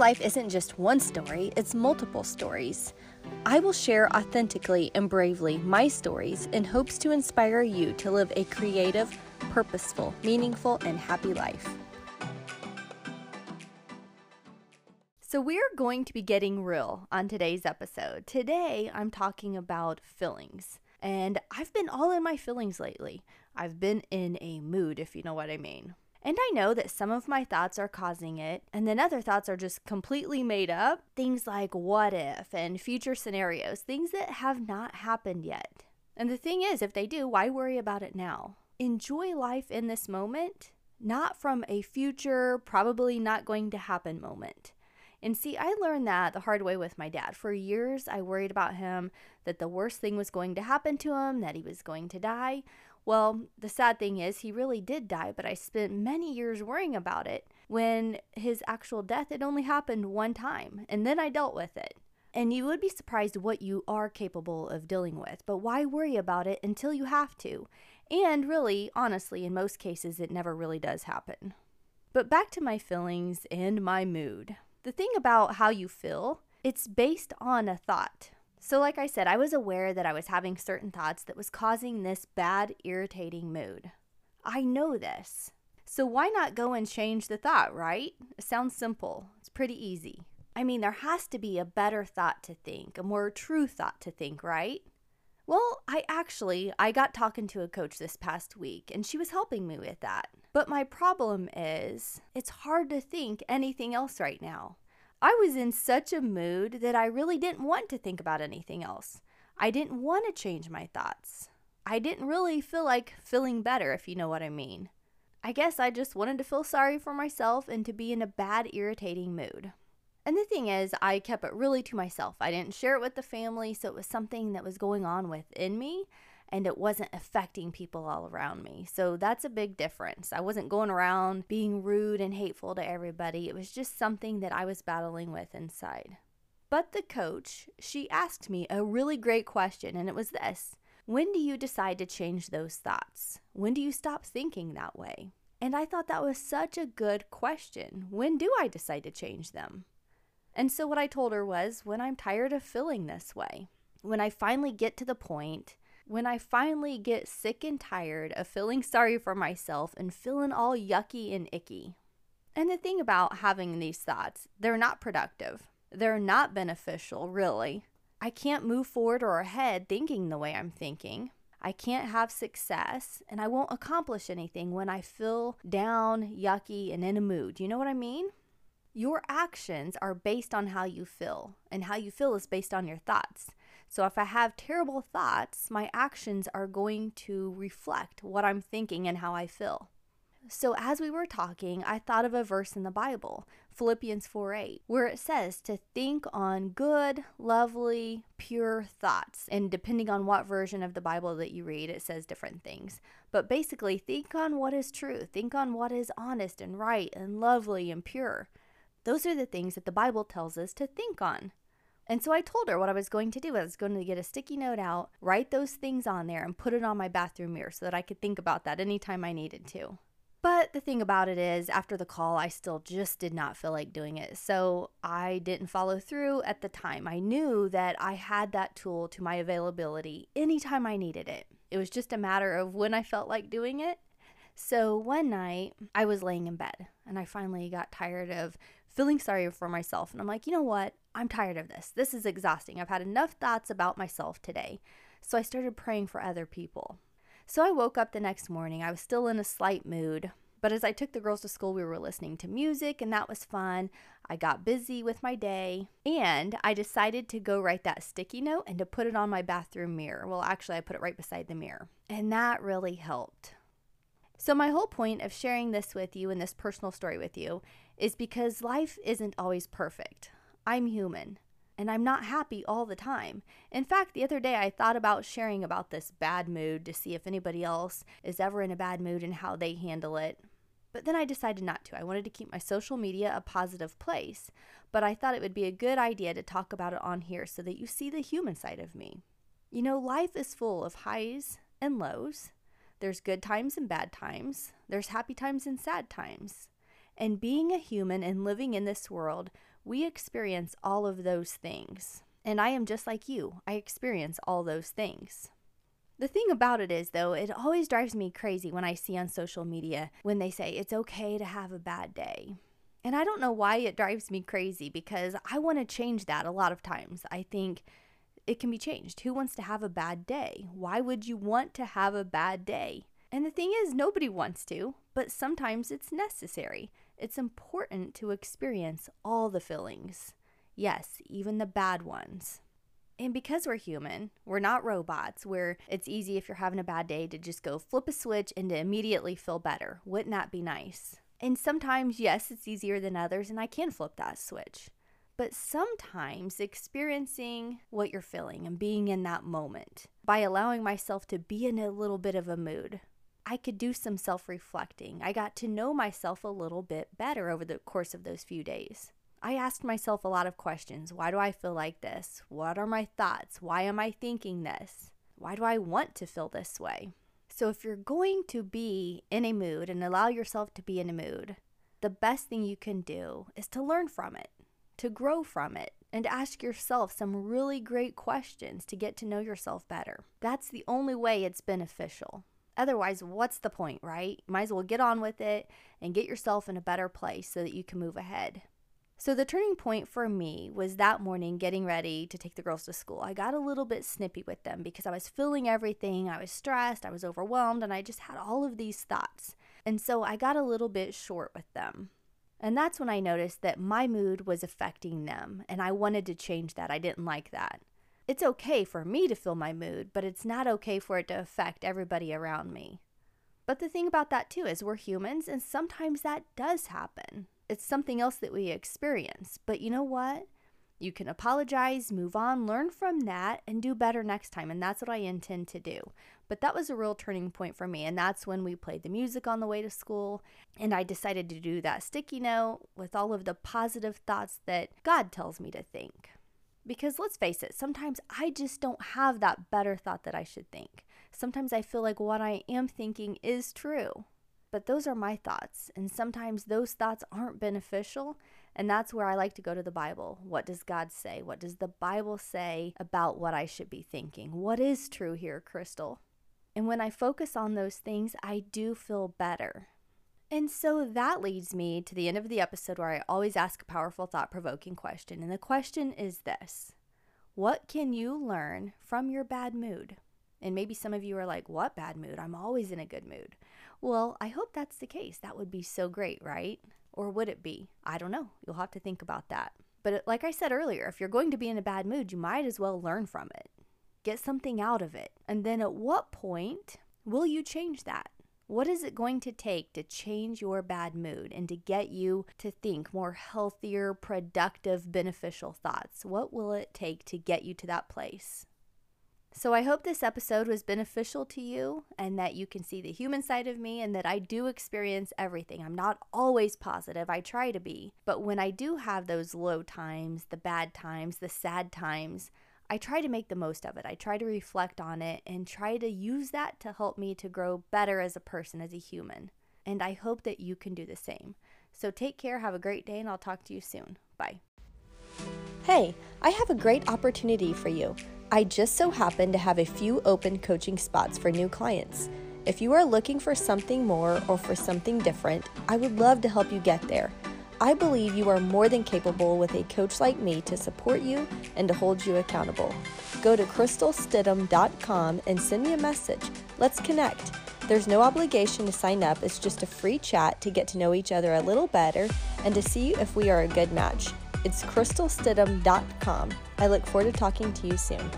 life isn't just one story, it's multiple stories. I will share authentically and bravely my stories in hopes to inspire you to live a creative, purposeful, meaningful, and happy life. So, we're going to be getting real on today's episode. Today, I'm talking about fillings. And I've been all in my feelings lately. I've been in a mood, if you know what I mean. And I know that some of my thoughts are causing it, and then other thoughts are just completely made up. Things like what if and future scenarios, things that have not happened yet. And the thing is, if they do, why worry about it now? Enjoy life in this moment, not from a future, probably not going to happen moment. And see, I learned that the hard way with my dad. For years, I worried about him that the worst thing was going to happen to him, that he was going to die. Well, the sad thing is, he really did die, but I spent many years worrying about it when his actual death had only happened one time, and then I dealt with it. And you would be surprised what you are capable of dealing with, but why worry about it until you have to? And really, honestly, in most cases, it never really does happen. But back to my feelings and my mood. The thing about how you feel, it's based on a thought. So, like I said, I was aware that I was having certain thoughts that was causing this bad, irritating mood. I know this. So, why not go and change the thought, right? It sounds simple. It's pretty easy. I mean, there has to be a better thought to think, a more true thought to think, right? Well, I actually I got talking to a coach this past week and she was helping me with that. But my problem is it's hard to think anything else right now. I was in such a mood that I really didn't want to think about anything else. I didn't want to change my thoughts. I didn't really feel like feeling better, if you know what I mean. I guess I just wanted to feel sorry for myself and to be in a bad, irritating mood. And the thing is, I kept it really to myself. I didn't share it with the family, so it was something that was going on within me and it wasn't affecting people all around me. So that's a big difference. I wasn't going around being rude and hateful to everybody. It was just something that I was battling with inside. But the coach, she asked me a really great question, and it was this When do you decide to change those thoughts? When do you stop thinking that way? And I thought that was such a good question. When do I decide to change them? And so what I told her was when I'm tired of feeling this way, when I finally get to the point when I finally get sick and tired of feeling sorry for myself and feeling all yucky and icky. And the thing about having these thoughts, they're not productive. They're not beneficial, really. I can't move forward or ahead thinking the way I'm thinking. I can't have success and I won't accomplish anything when I feel down, yucky, and in a mood. You know what I mean? Your actions are based on how you feel, and how you feel is based on your thoughts. So if I have terrible thoughts, my actions are going to reflect what I'm thinking and how I feel. So as we were talking, I thought of a verse in the Bible, Philippians 4:8, where it says to think on good, lovely, pure thoughts. And depending on what version of the Bible that you read, it says different things. But basically, think on what is true, think on what is honest and right and lovely and pure. Those are the things that the Bible tells us to think on. And so I told her what I was going to do. I was going to get a sticky note out, write those things on there, and put it on my bathroom mirror so that I could think about that anytime I needed to. But the thing about it is, after the call, I still just did not feel like doing it. So I didn't follow through at the time. I knew that I had that tool to my availability anytime I needed it. It was just a matter of when I felt like doing it. So one night, I was laying in bed and I finally got tired of feeling sorry for myself. And I'm like, you know what? I'm tired of this. This is exhausting. I've had enough thoughts about myself today. So I started praying for other people. So I woke up the next morning. I was still in a slight mood. But as I took the girls to school, we were listening to music, and that was fun. I got busy with my day, and I decided to go write that sticky note and to put it on my bathroom mirror. Well, actually, I put it right beside the mirror, and that really helped. So, my whole point of sharing this with you and this personal story with you is because life isn't always perfect. I'm human and I'm not happy all the time. In fact, the other day I thought about sharing about this bad mood to see if anybody else is ever in a bad mood and how they handle it. But then I decided not to. I wanted to keep my social media a positive place, but I thought it would be a good idea to talk about it on here so that you see the human side of me. You know, life is full of highs and lows. There's good times and bad times. There's happy times and sad times. And being a human and living in this world, we experience all of those things. And I am just like you, I experience all those things. The thing about it is, though, it always drives me crazy when I see on social media when they say it's okay to have a bad day. And I don't know why it drives me crazy because I want to change that a lot of times. I think it can be changed. Who wants to have a bad day? Why would you want to have a bad day? And the thing is, nobody wants to, but sometimes it's necessary. It's important to experience all the feelings. Yes, even the bad ones. And because we're human, we're not robots where it's easy if you're having a bad day to just go flip a switch and to immediately feel better. Wouldn't that be nice? And sometimes, yes, it's easier than others, and I can flip that switch. But sometimes experiencing what you're feeling and being in that moment by allowing myself to be in a little bit of a mood, I could do some self reflecting. I got to know myself a little bit better over the course of those few days. I asked myself a lot of questions. Why do I feel like this? What are my thoughts? Why am I thinking this? Why do I want to feel this way? So, if you're going to be in a mood and allow yourself to be in a mood, the best thing you can do is to learn from it, to grow from it, and ask yourself some really great questions to get to know yourself better. That's the only way it's beneficial. Otherwise, what's the point, right? Might as well get on with it and get yourself in a better place so that you can move ahead. So, the turning point for me was that morning getting ready to take the girls to school. I got a little bit snippy with them because I was feeling everything. I was stressed, I was overwhelmed, and I just had all of these thoughts. And so I got a little bit short with them. And that's when I noticed that my mood was affecting them, and I wanted to change that. I didn't like that. It's okay for me to feel my mood, but it's not okay for it to affect everybody around me. But the thing about that, too, is we're humans, and sometimes that does happen it's something else that we experience. But you know what? You can apologize, move on, learn from that, and do better next time. And that's what I intend to do. But that was a real turning point for me. And that's when we played the music on the way to school. And I decided to do that sticky note with all of the positive thoughts that God tells me to think. Because let's face it, sometimes I just don't have that better thought that I should think. Sometimes I feel like what I am thinking is true. But those are my thoughts, and sometimes those thoughts aren't beneficial. And that's where I like to go to the Bible. What does God say? What does the Bible say about what I should be thinking? What is true here, Crystal? And when I focus on those things, I do feel better. And so that leads me to the end of the episode where I always ask a powerful, thought provoking question. And the question is this What can you learn from your bad mood? And maybe some of you are like, What bad mood? I'm always in a good mood. Well, I hope that's the case. That would be so great, right? Or would it be? I don't know. You'll have to think about that. But uh, like I said earlier, if you're going to be in a bad mood, you might as well learn from it. Get something out of it. And then at what point will you change that? What is it going to take to change your bad mood and to get you to think more healthier, productive, beneficial thoughts? What will it take to get you to that place? So I hope this episode was beneficial to you and that you can see the human side of me and that I do experience everything. I'm not always positive, I try to be. But when I do have those low times, the bad times, the sad times, I try to make the most of it. I try to reflect on it and try to use that to help me to grow better as a person, as a human. And I hope that you can do the same. So take care, have a great day, and I'll talk to you soon. Bye. Hey, I have a great opportunity for you. I just so happen to have a few open coaching spots for new clients. If you are looking for something more or for something different, I would love to help you get there. I believe you are more than capable with a coach like me to support you and to hold you accountable. Go to crystalstidham.com and send me a message. Let's connect. There's no obligation to sign up, it's just a free chat to get to know each other a little better and to see if we are a good match. It's crystalstidham.com. I look forward to talking to you soon.